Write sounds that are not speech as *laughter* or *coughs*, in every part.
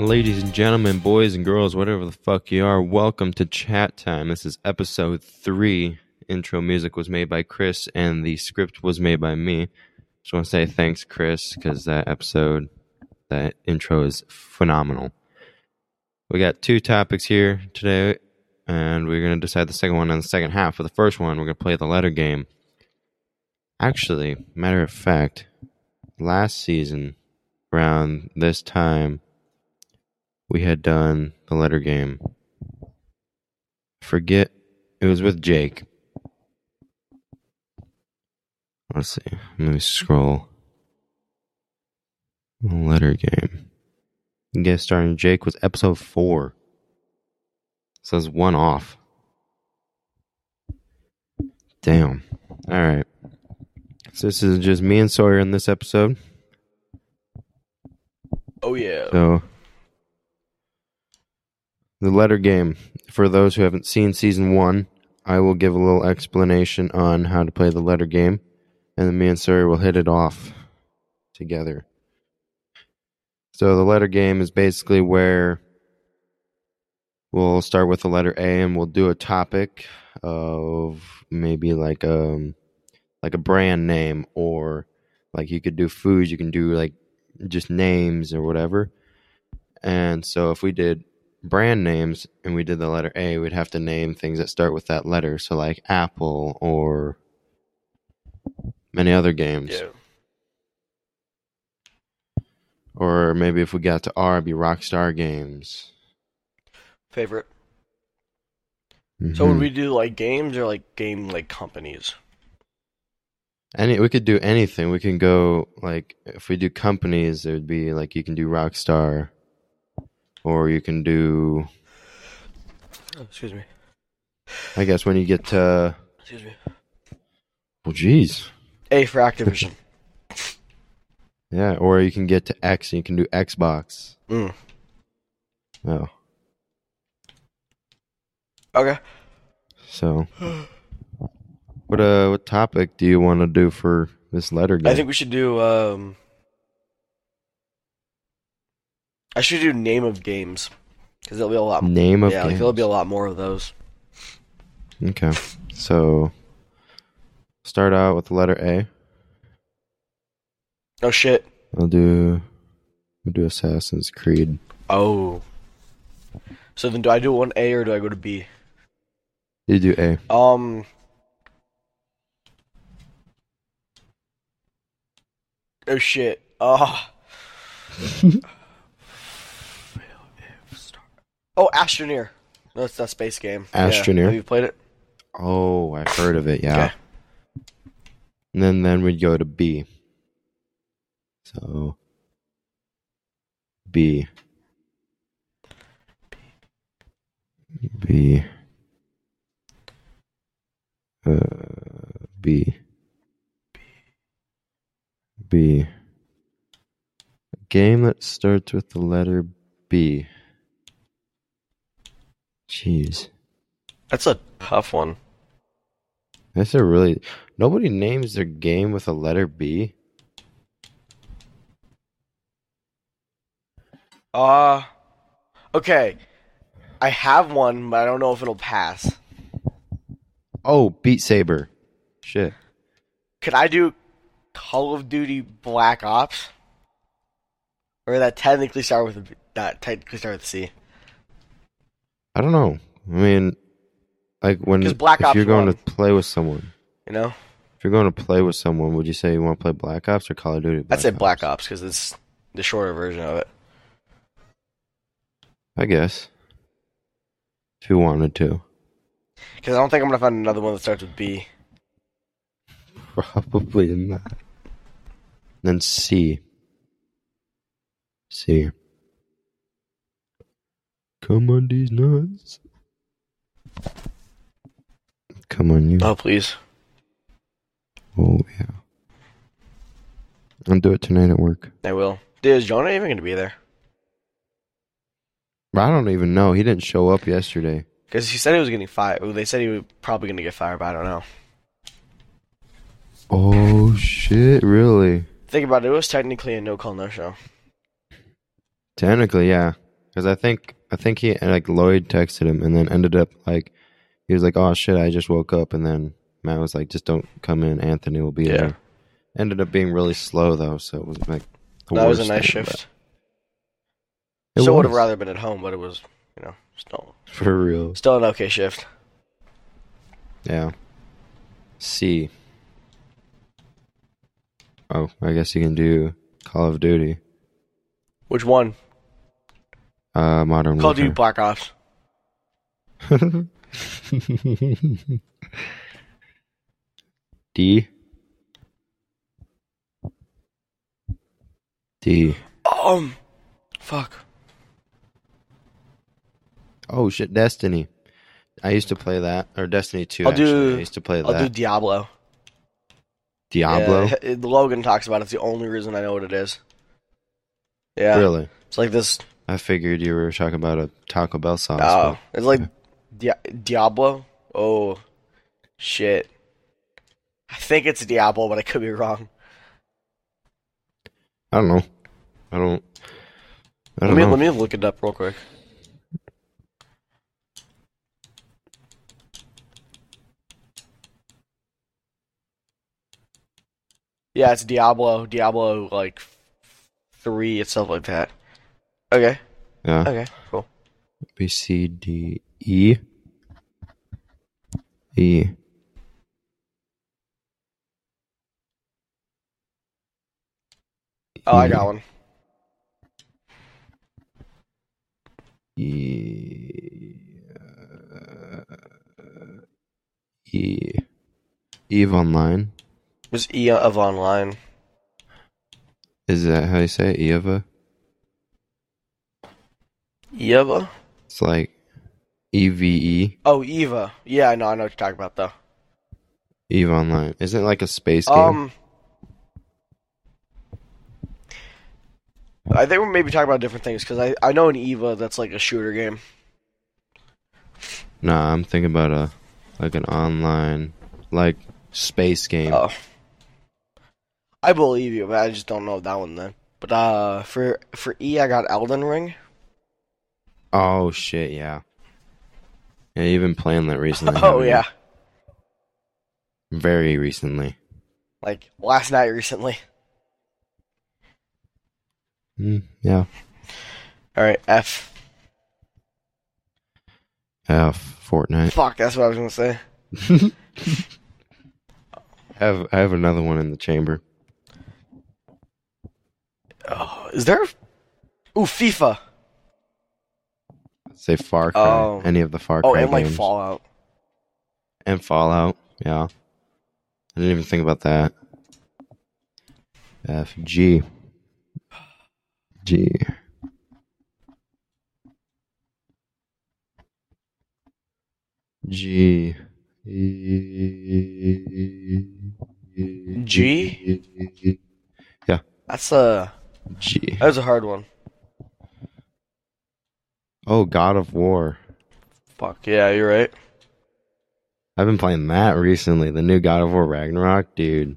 Ladies and gentlemen, boys and girls, whatever the fuck you are, welcome to Chat Time. This is episode three. Intro music was made by Chris, and the script was made by me. Just want to say thanks, Chris, because that episode, that intro is phenomenal. We got two topics here today, and we're going to decide the second one in the second half. For the first one, we're going to play the letter game. Actually, matter of fact, last season, around this time, we had done the letter game. Forget it was with Jake. Let's see. Let me scroll. Letter game. Guest starring Jake was episode four. So it's one off. Damn. Alright. So this is just me and Sawyer in this episode. Oh yeah. So the letter game. For those who haven't seen season one, I will give a little explanation on how to play the letter game, and then me and Sawyer will hit it off together. So the letter game is basically where we'll start with the letter A and we'll do a topic of maybe like um like a brand name or like you could do foods, you can do like just names or whatever. And so if we did brand names and we did the letter A, we'd have to name things that start with that letter. So like Apple or many other games. Yeah. Or maybe if we got to R, it'd be Rockstar Games. Favorite. Mm-hmm. So would we do like games or like game like companies? Any we could do anything. We can go like if we do companies, it would be like you can do Rockstar, or you can do. Oh, excuse me. I guess when you get to Excuse me. well, geez, A for Activision. *laughs* yeah, or you can get to X and you can do Xbox. mm. Oh, Okay. so what uh what topic do you want to do for this letter game? I think we should do um I should do name of games because there'll be a lot. name of yeah, like games. there'll be a lot more of those. Okay, so start out with the letter A. Oh shit. I'll do. I'll do Assassin's Creed. Oh. So then, do I do one A or do I go to B? You do A. Um. Oh shit. Ah. oh, *laughs* Astroneer. That's that space game. Yeah. Astroneer? Have you played it? Oh, I've heard of it. Yeah. Okay. And then then we'd go to B. So B. B. Uh, B. B. A game that starts with the letter B. Jeez. That's a tough one. That's a really nobody names their game with a letter B. Uh. Okay. I have one, but I don't know if it'll pass. Oh, Beat Saber. Shit. Could I do Call of Duty Black Ops? Or that technically start with a, that technically start with a C? I don't know. I mean, like when Black if Ops you're going 1. to play with someone, You know, if you're going to play with someone, would you say you want to play Black Ops or Call of Duty? I'd say Black Ops because it's the shorter version of it. I guess. If you wanted to, Because I don't think I'm gonna find another one that starts with B. *laughs* probably not. Then C. C. Come on, these nuts. Come on, you. Oh please. Oh yeah. I'll do it tonight at work. I will. Dude, is Jonah even gonna be there? I don't even know. He didn't show up yesterday. Because he said he was getting fired. They said he was probably gonna get fired, but I don't know. Oh shit! Really? Think about it. It was technically a no call, no show. Technically, yeah. Because I think I think he like Lloyd texted him and then ended up like he was like, "Oh shit, I just woke up," and then Matt was like, "Just don't come in. Anthony will be Yeah. there." Ended up being really slow though, so it was like the that was a nice thing shift. It Still would have rather been at home, but it was, you know, still *laughs* for real. still an okay shift. Yeah. C. Oh, I guess you can do Call of Duty, Which one? Uh, Modern Call of Duty Black Ops. *laughs* D. D. Um, fuck. Oh shit, Destiny. I used to play that, or Destiny Two. I'll actually. do- I used to play that. I'll do. Diablo. Diablo. Yeah, it- Logan talks about it. It's the only reason I know what it is. Yeah, Really? it's like this. I figured you were talking about a Taco Bell sauce. Oh, it's like Dia- Diablo. Oh, shit. I think it's Diablo, but I could be wrong. I don't know. I don't. I Let don't me know. let me look it up real quick. Yeah, it's Diablo, Diablo like three and stuff like that. Okay, Yeah. okay, cool. B C D E E. Oh, I got one. E. E. Eve Online. Was E of online. Is that how you say it? Eva? Eva? It's like E V E. Oh, Eva. Yeah, I know, I know what you're talking about though. Eve Online. Isn't it like a space game? Um, I think we're maybe talking about different things because I I know an Eva that's like a shooter game. nah, I'm thinking about a like an online like space game. Oh, I believe you, but I just don't know that one then. But uh, for for E, I got Elden Ring. Oh shit, yeah. Yeah, you've been playing that recently. *laughs* Oh haven't you? yeah, Very recently. like last night recently. Mm, yeah. All right, F. F Fortnite. Fuck, that's what I was gonna say. *laughs* I have I have another one in the chamber. Oh, is there? Ooh, FIFA. Say Far Cry. Oh. Any of the Far Oh, Cry and like games. Fallout. And Fallout. Yeah. I didn't even think about that. F G. G. G. G? Yeah. That's a G. that was a hard one. Oh, God of War. Fuck yeah, you're right. I've been playing that recently. The new God of War Ragnarok, dude.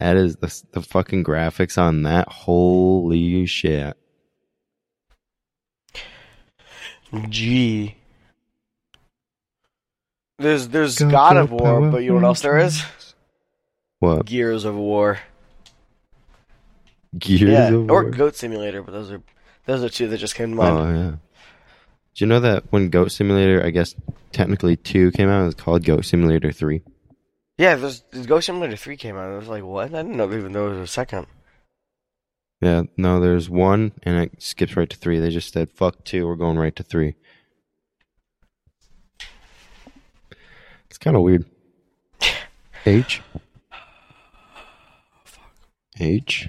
That is the the fucking graphics on that. Holy shit! G. There's there's Go, God of War, Power but you know what else there is? What Gears of War. Gears yeah, of or Goat Simulator, but those are those are two that just came to mind. Oh yeah. Do you know that when Goat Simulator, I guess technically two came out, it was called Goat Simulator three. Yeah, there's, Goat Simulator three came out. I was like, what? I didn't know even there was a second. Yeah, no, there's one, and it skips right to three. They just said fuck two, we're going right to three. It's kind of weird. *laughs* H. H. H.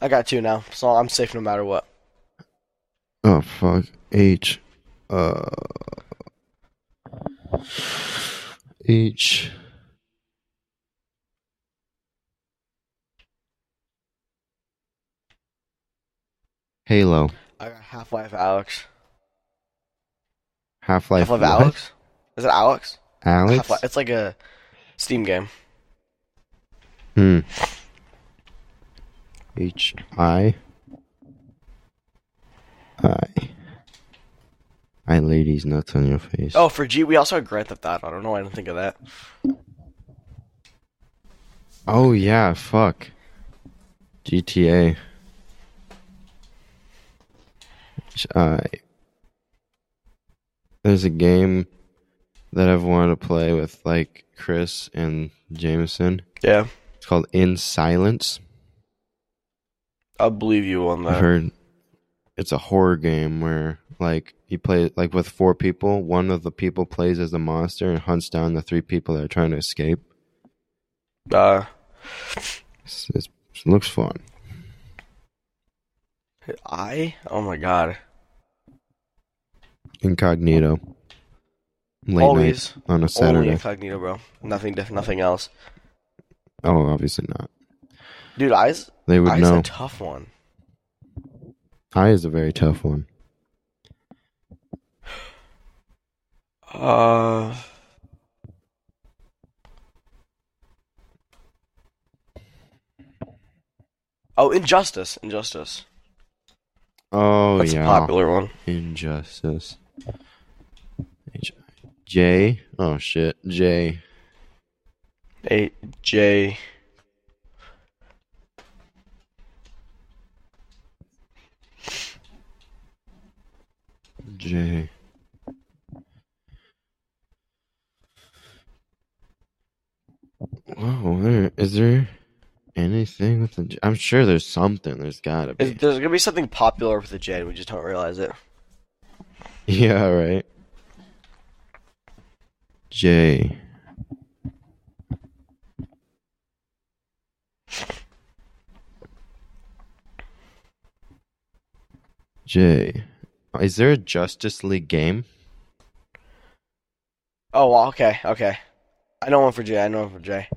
I got two now, so I'm safe no matter what. Oh fuck. H. Uh. H. Halo. I got Half Life Alyx. Half Life. Half Life Alyx. Is it Alyx? Alyx. Half-Life- It's like a Steam game. Hmm. H I I. I ladies nuts on your face. Oh, for G, we also had Grand Theft Auto. I don't know why I didn't think of that. Oh yeah, fuck. GTA. H I. There's a game that I've wanted to play with like Chris and Jameson. Yeah, It's called In Silence. I'll believe you on that. I've that. heard it's a horror game where like you play like with four people. One of the people plays as a monster and hunts down the three people that are trying to escape. Uh, It's, it's, it looks fun. I? Oh my god. Incognito. Late Always. night on a Only Saturday. incognito, bro. Nothing different, nothing else. oh, obviously not. Dude, I's, They would I's know. a tough one. I is a very tough one. Uh. Oh, Injustice. Injustice. Oh That's yeah, a popular one. Injustice. H- J. Oh shit, J. A J. J. Whoa, there is there anything with the? J- I'm sure there's something. There's gotta be. There's gonna be something popular with the J. We just don't realize it. *laughs* Yeah, right. J. J. Is there a Justice League game? Oh, well, okay, okay. I know one for J. I know one for J.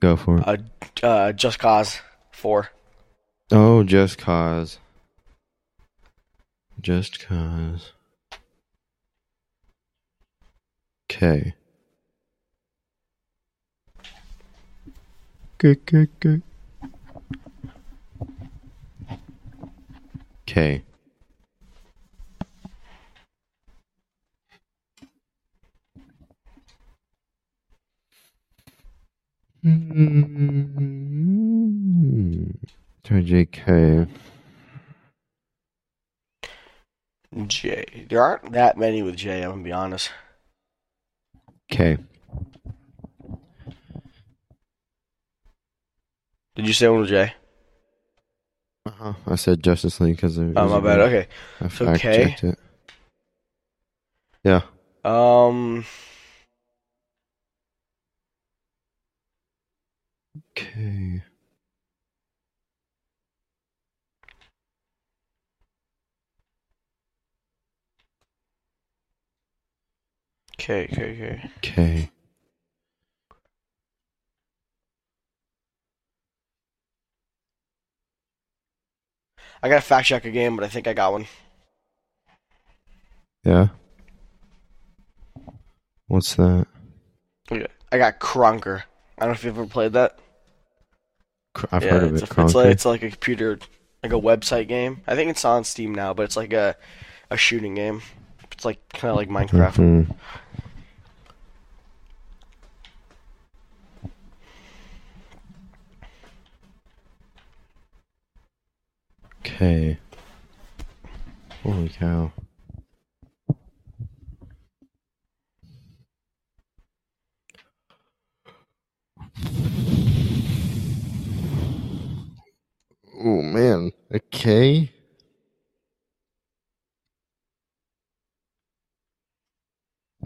Go for it. Uh, uh, Just Cause Four. Oh, Just Cause. Just Cause. Okay. Good, good, good. Okay. Mm. Try JK. J. There aren't that many with J. I'm gonna be honest. Okay. Did you say one with J? Uh-huh. I said Justice League because Oh, my bad. Okay. I So K? checked it. Yeah. Um. Okay. Okay, okay, K. Okay. I gotta fact check a game, but I think I got one. Yeah. What's that? Okay. I got Krunker. I don't know if you've ever played that. I've yeah, heard of it's, it. a, it's like it's like a computer, like a website game. I think it's on Steam now, but it's like a a shooting game. It's like kind of like Minecraft. Mhm. Okay. Holy cow. Oh man. Okay.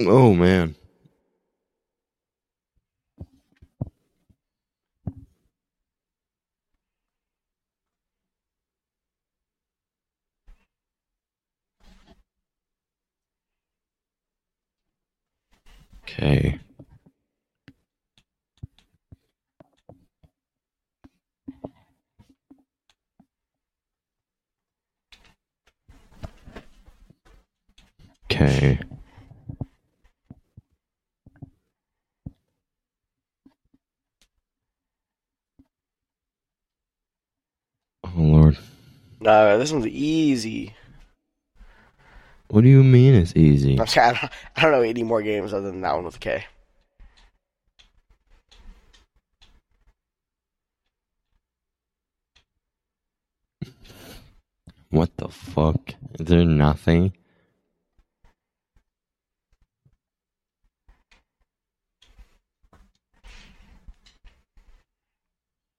Oh man. Okay. Okay. Oh, Lord. No, this one's easy. What do you mean it's easy? I'm sorry, I don't, I don't know any more games other than that one with K. What the fuck? Is there nothing?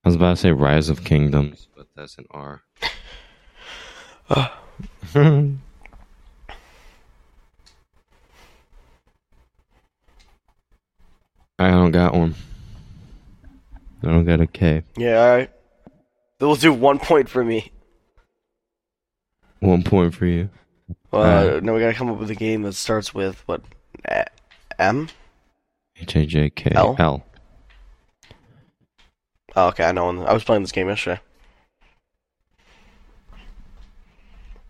I was about to say Rise of Kingdoms, but that's an R. *laughs* I don't got one. I don't got a K. Yeah, alright. We'll do one point for me. One point for you. Uh, Alright. now we gotta come up with a game that starts with, what, M? H A J K L? L. Oh, okay, I know. I was playing this game yesterday.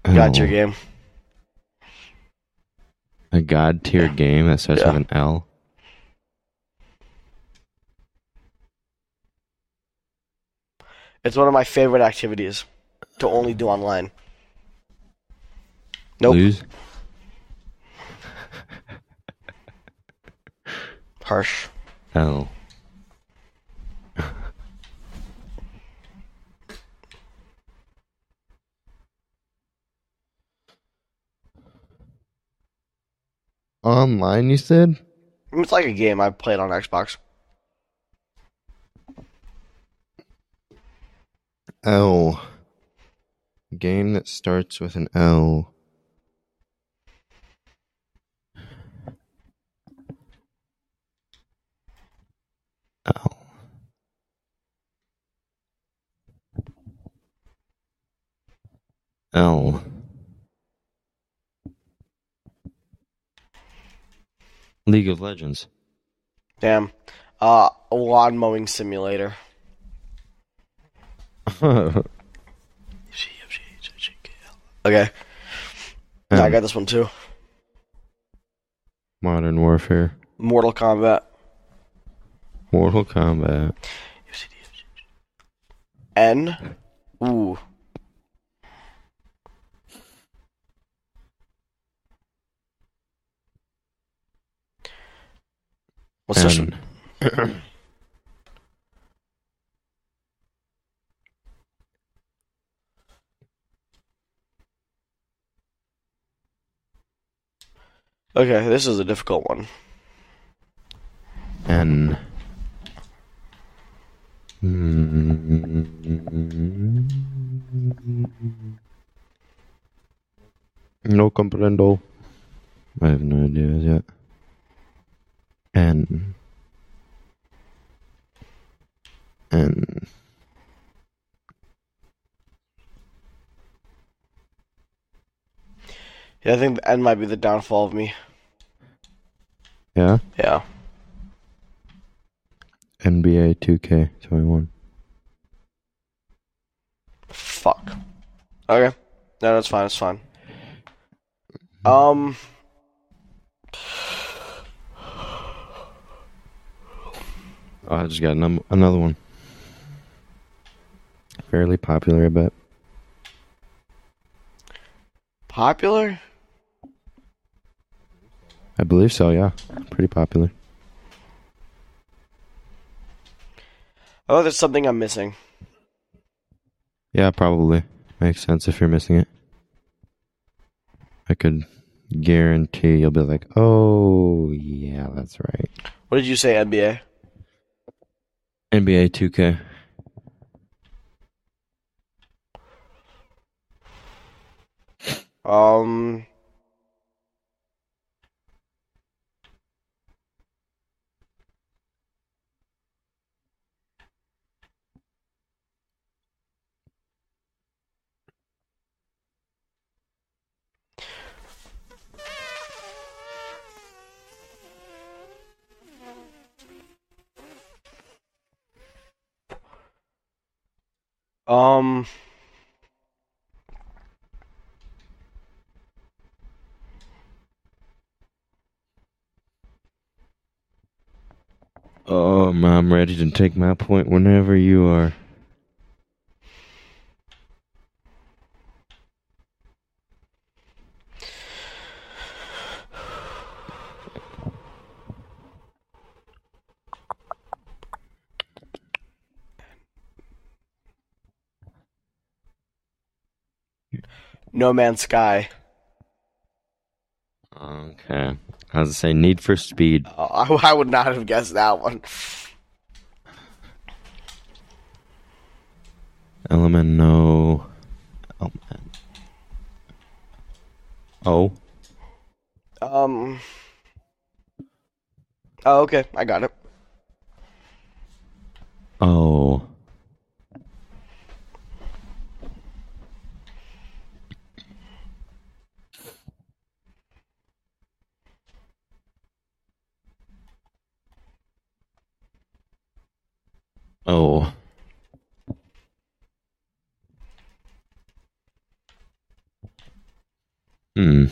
Got your L. game. A god tier game that starts Yeah. with an L. It's one of my favorite activities to only do online. Nope. Lose. Harsh. L. Online, you said? It's like a game I played on Xbox. L. Game that starts with an L. L. L. League of Legends. Damn. Uh, a lawn mowing simulator. *laughs* Okay. Yeah, I got this one too. Modern Warfare. Mortal Kombat. Mortal Kombat. N. Ooh. What's this one? Okay, this is a difficult one. N. No comprendo. I have no idea yet. N. N. Yeah, I think the N might be the downfall of me. Yeah? Yeah. NBA 2K21. Fuck. Okay. No, that's fine. That's fine. Um. Oh, I just got another one. Fairly popular, I bet. Popular? I believe so, yeah. Pretty popular. Oh, there's something I'm missing. Yeah, probably. Makes sense if you're missing it. I could guarantee you'll be like, oh, yeah, that's right. What did you say, NBA? NBA 2K. Um. Um. Oh, I'm ready to take my point whenever you are. No Man's Sky. Okay. I was to say Need for Speed. Uh, I, I would not have guessed that one. Element no. Element. Oh. Um. Oh, okay. I got it. Oh. Oh. Hmm.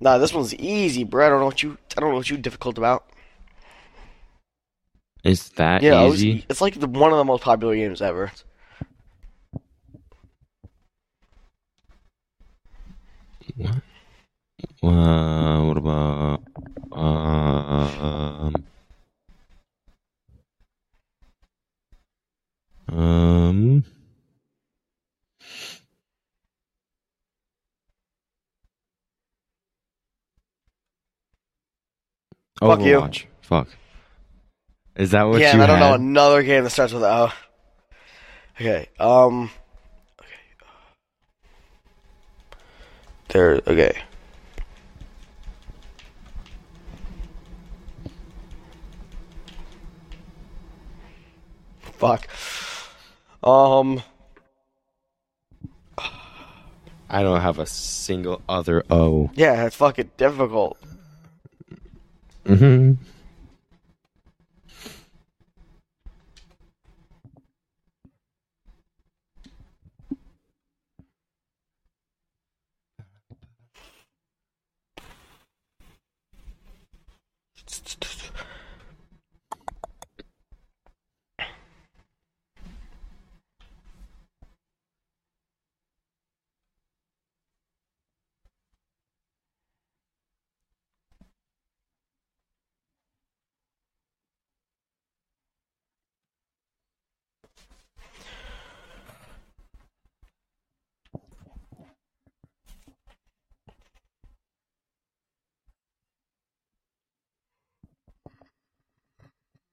Nah, this one's easy, bro. I don't know what you. I don't know what you difficult about. Is that Yeah, it was- easy? it's like the, one of the most popular games ever. What? Uh, what about um um Fuck you. Overwatch. Fuck. Is that what yeah, you and I don't know another game that starts with O. Okay. Um. There. Okay. Fuck. Um. I don't have a single other O. Yeah, it's fucking difficult. Mm-hmm.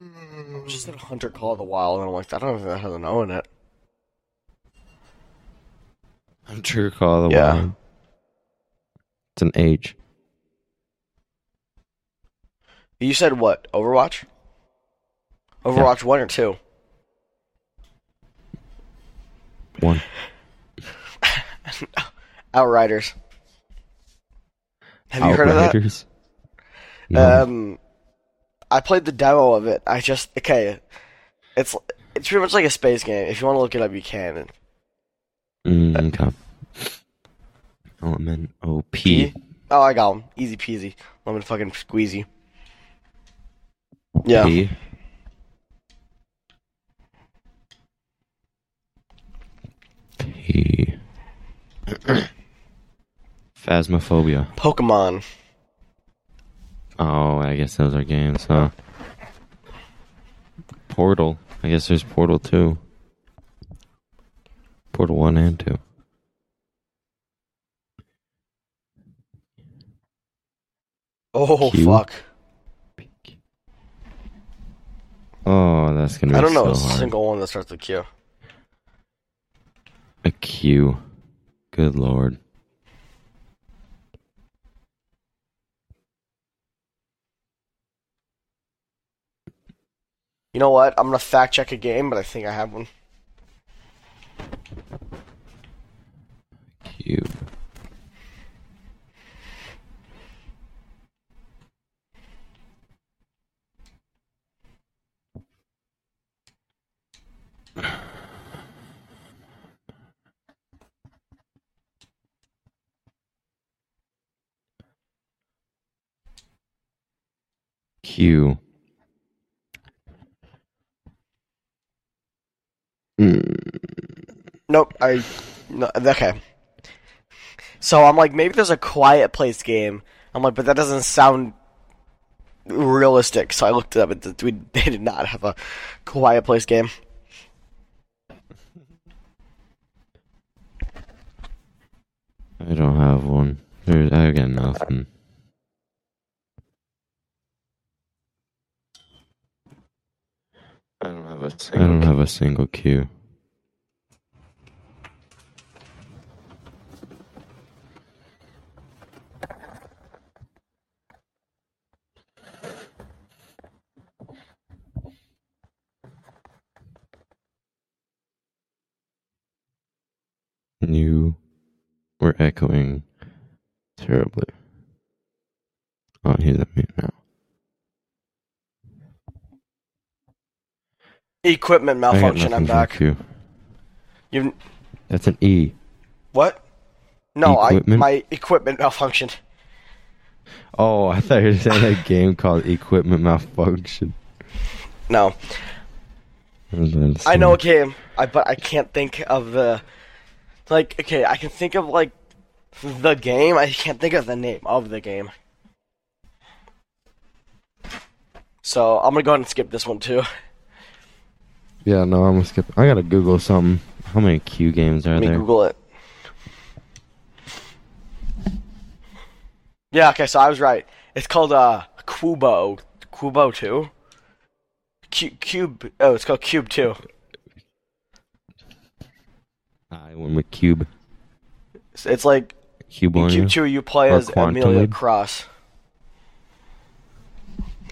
I just said Hunter Call of the Wild, and I'm like, I don't know if that has an O in it. I'm true call of the Yeah. wild. It's an H. You said what? Overwatch? Overwatch 1 or 2? One. *laughs* Outriders. Have you heard of that? Outriders? No. Um, I played the demo of it. I just okay. It's it's pretty much like a space game. If you want to look it up, you can. Mm, okay. Element OP. P? Oh, I got him. Easy peasy. Lemon fucking squeezy. Yeah. P. P. *coughs* Phasmophobia. Pokemon. Oh, I guess those are games, huh? Portal. I guess there's Portal 2. Portal 1 and 2. Oh Q? fuck. Oh, that's gonna be I don't know so a hard. single one that starts with Q. A Q. Good lord. You know what? I'm gonna fact check a game, but I think I have one. Q. Q. Nope. I. No, okay. So I'm like, maybe there's a quiet place game. I'm like, but that doesn't sound realistic. So I looked it up. And we, *laughs* they did not have a quiet place game. I don't have one. There's, I got nothing. I don't have a single. I don't have a single queue. You were echoing terribly. Oh, he's at mute now. Equipment malfunction. I'm back. Q. You That's an E. what? No, I Equipment? my equipment malfunctioned. Oh, I thought you were saying a game called Equipment Malfunction. No, I was about to I know a game, I but I can't think of the like. Okay, I can think of like the game. I can't think of the name of the game. So I'm gonna go ahead and skip this one too. Yeah, no, I'm gonna skip. I gotta Google something. How many Q games are Let me there? Google it. Yeah, okay, so I was right. It's called uh Kubo. Kubo 2. Cu- Cube. Oh, it's called Cube 2. I went with Cube. It's, it's like Cube in Cube you. 2 you play Or as Quantum Amelia Leap. Cross.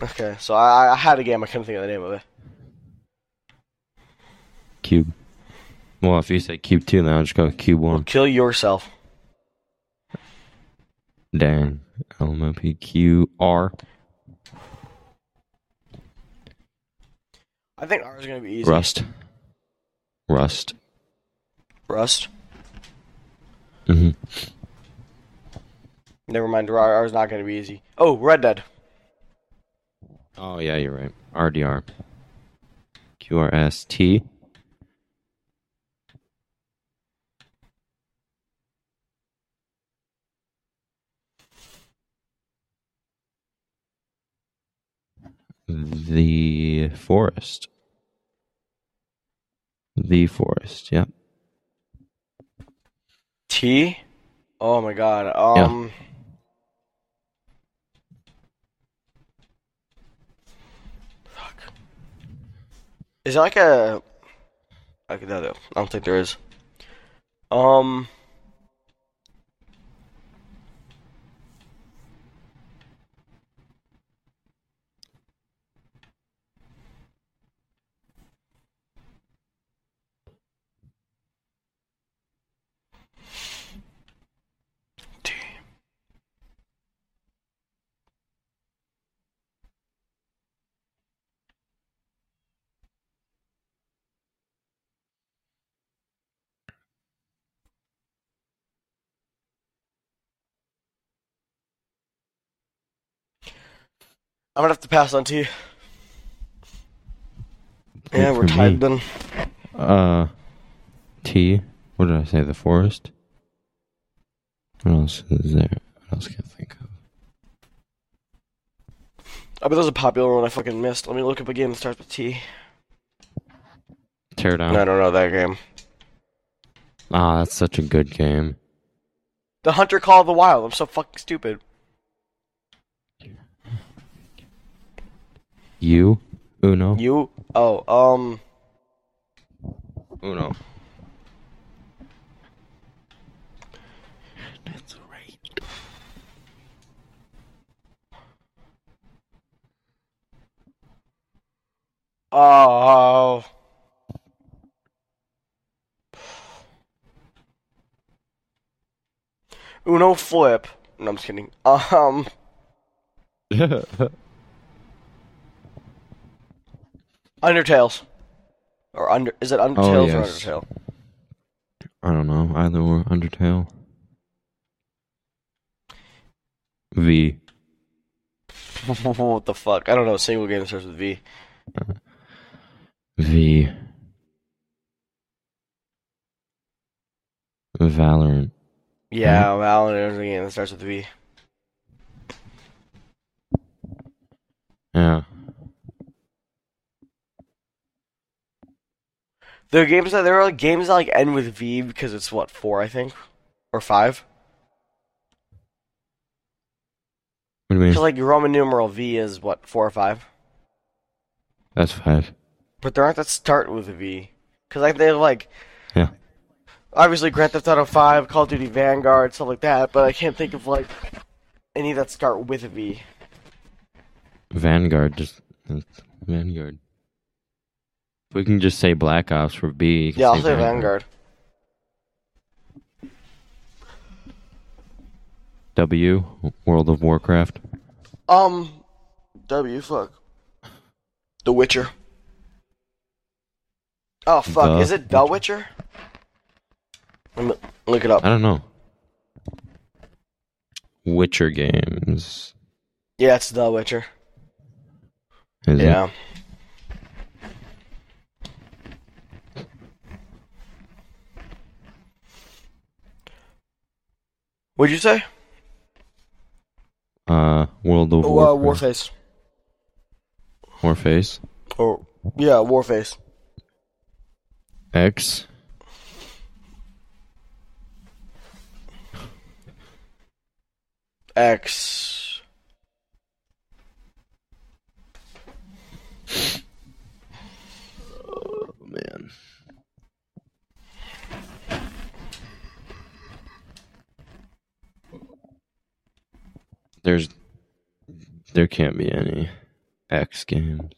Okay, so I, I had a game, I couldn't think of the name of it. Cube. Well, if you say Cube 2, then I'll just go with Cube 1. Kill yourself. Dang. I think ours is gonna be easy. Rust. Rust. Rust. hmm Never mind, is not gonna be easy. Oh, Red Dead. Oh, yeah, you're right. RDR. QRST. The forest. The forest, yep. T. Oh my god. Um. Fuck. Is it like a? Okay, no, no, I don't think there is. Um. T. I'm gonna have to pass on T. Good Yeah, we're tied me. then. Uh, T. What did I say? The forest. What else is there? What else can I think of? I bet there's a popular one I fucking missed. Let me look up a game that starts with T. Teardown. I don't know that game. Ah, that's such a good game. The Hunter Call of the Wild. I'm so fucking stupid. You, Uno, You? Oh, um. Uno. That's right. Oh. Uno Flip. No, I'm just kidding. Um. *laughs* Undertales. Or under. Is it Undertales Oh, yes. or Undertale? I don't know. Either or. Undertale. V. *laughs* what the fuck? I don't know a single game that starts with V. V. Valorant. Yeah, Valorant is a game that starts with V. There are games that there are like games that like end with V because it's what four I think or five. What do you mean? So like Roman numeral V is what four or five. That's five. But there aren't that start with a V. Because like they like Yeah. obviously Grand Theft Auto Five, Call of Duty Vanguard, stuff like that. But I can't think of like any that start with a V. Vanguard, just Vanguard. We can just say Black Ops for B. Yeah, I'll say Vanguard. W, World of Warcraft. Um, W fuck. The Witcher. Oh fuck, The is it The Witcher? Let me look it up. I don't know. Witcher games. Yeah, it's The Witcher. Is it? What'd you say? Uh, World of Oh, uh. Warface. Warface. Oh, yeah, Warface. X. X. Oh man. There's there can't be any X games.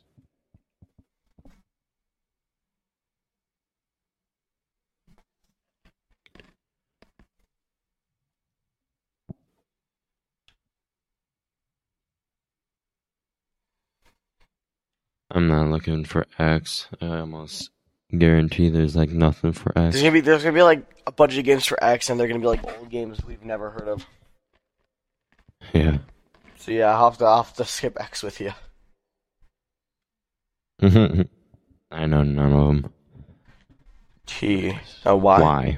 I'm not looking for X. I almost guarantee there's like nothing for X. There's gonna be there's gonna be like a bunch of games for X, and they're gonna be like old games we've never heard of. Yeah. So yeah, I'll have to I'll have to skip X with you. I know none of them. T. Oh, Y. Why?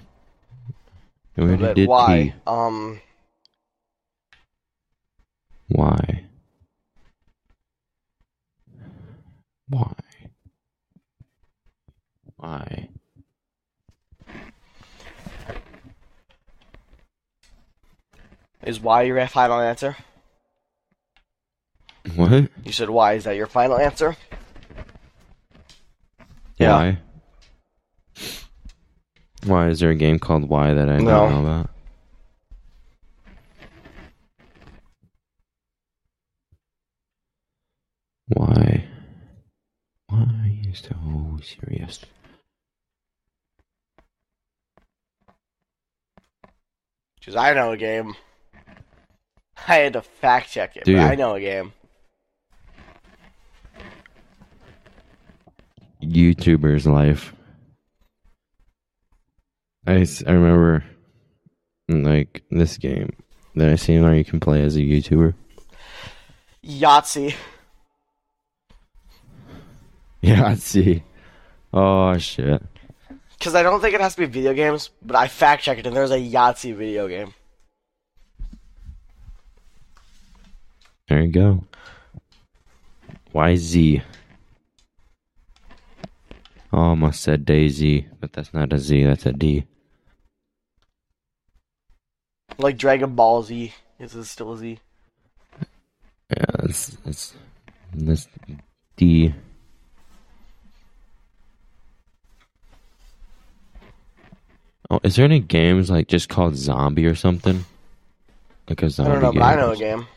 We already did Y. T. Um. Why? Why? Why? Is Y your final answer? What? You said Y. Is that your final answer? Yeah. Why? Why is there a game called Why that I don't know about? Why? Why is so serious? Because I know a game. I had to fact check it, Do but you? I know a game. YouTuber's life. I, I remember like this game that I seen where you can play as a YouTuber. Yahtzee. *laughs* See. Oh shit. Because I don't think it has to be video games, but I fact checked it, and there's a Yahtzee video game. There you go. YZ. Almost said Daisy, but that's not a Z, that's a D. Like Dragon Ball Z. Is it still a Z? Yeah, it's it's this D. Oh, is there any games like just called Zombie or something? Like a I zombie I don't know, game. but I know a game.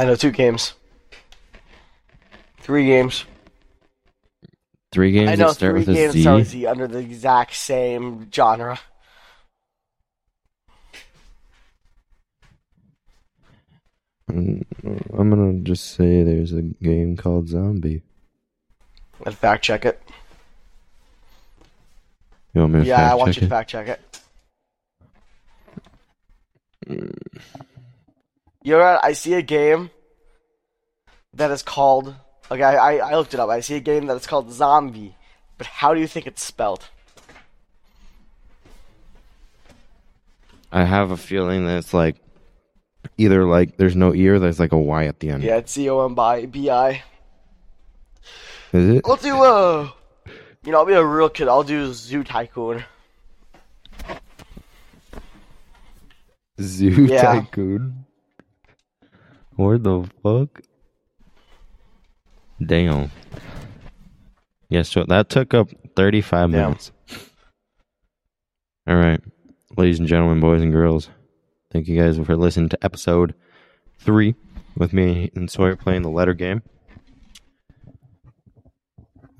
I know two games. Three games. Three games I know that start three with a games Z. start with Z under the exact same genre. Mm, I'm gonna just say there's a game called Zombie. Let's fact check it. You want me to Yeah, fact I want check you to it? fact check it. You know what? I see a game that is called. Okay, I, I looked it up. I see a game that is called Zombie, but how do you think it's spelled? I have a feeling that it's like either like there's no E or there's like a Y at the end. Yeah, it's Z O M B I. Is it? I'll do uh you know, I'll be a real kid. I'll do Zoo Tycoon. Zoo Yeah. Tycoon. What the fuck? Damn. Yes, so that took up 35 Damn. minutes. All right. Ladies and gentlemen, boys and girls, thank you guys for listening to episode three with me and Sawyer playing the letter game.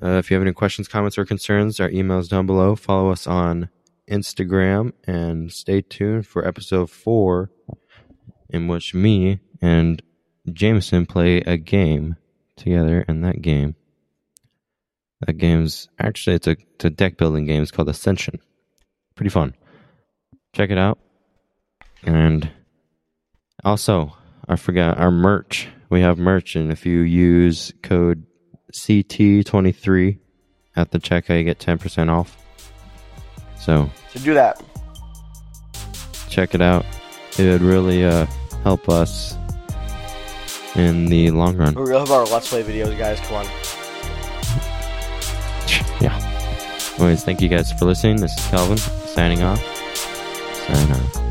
Uh, if you have any questions, comments, or concerns, our email is down below. Follow us on Instagram and stay tuned for episode four, in which me and Jameson play a game together. And that game, that game's actually it's a, it's a deck building game. It's called Ascension. Pretty fun. Check it out. And also, I forgot our merch. We have merch, and if you use code CT23 at the checkout, you get 10% off. So So do that. check it out. It would really uh, help us in the long run. We have our Let's Play videos, guys. Come on. *laughs* yeah. Anyways, thank you guys for listening. This is Calvin signing off. Sign off.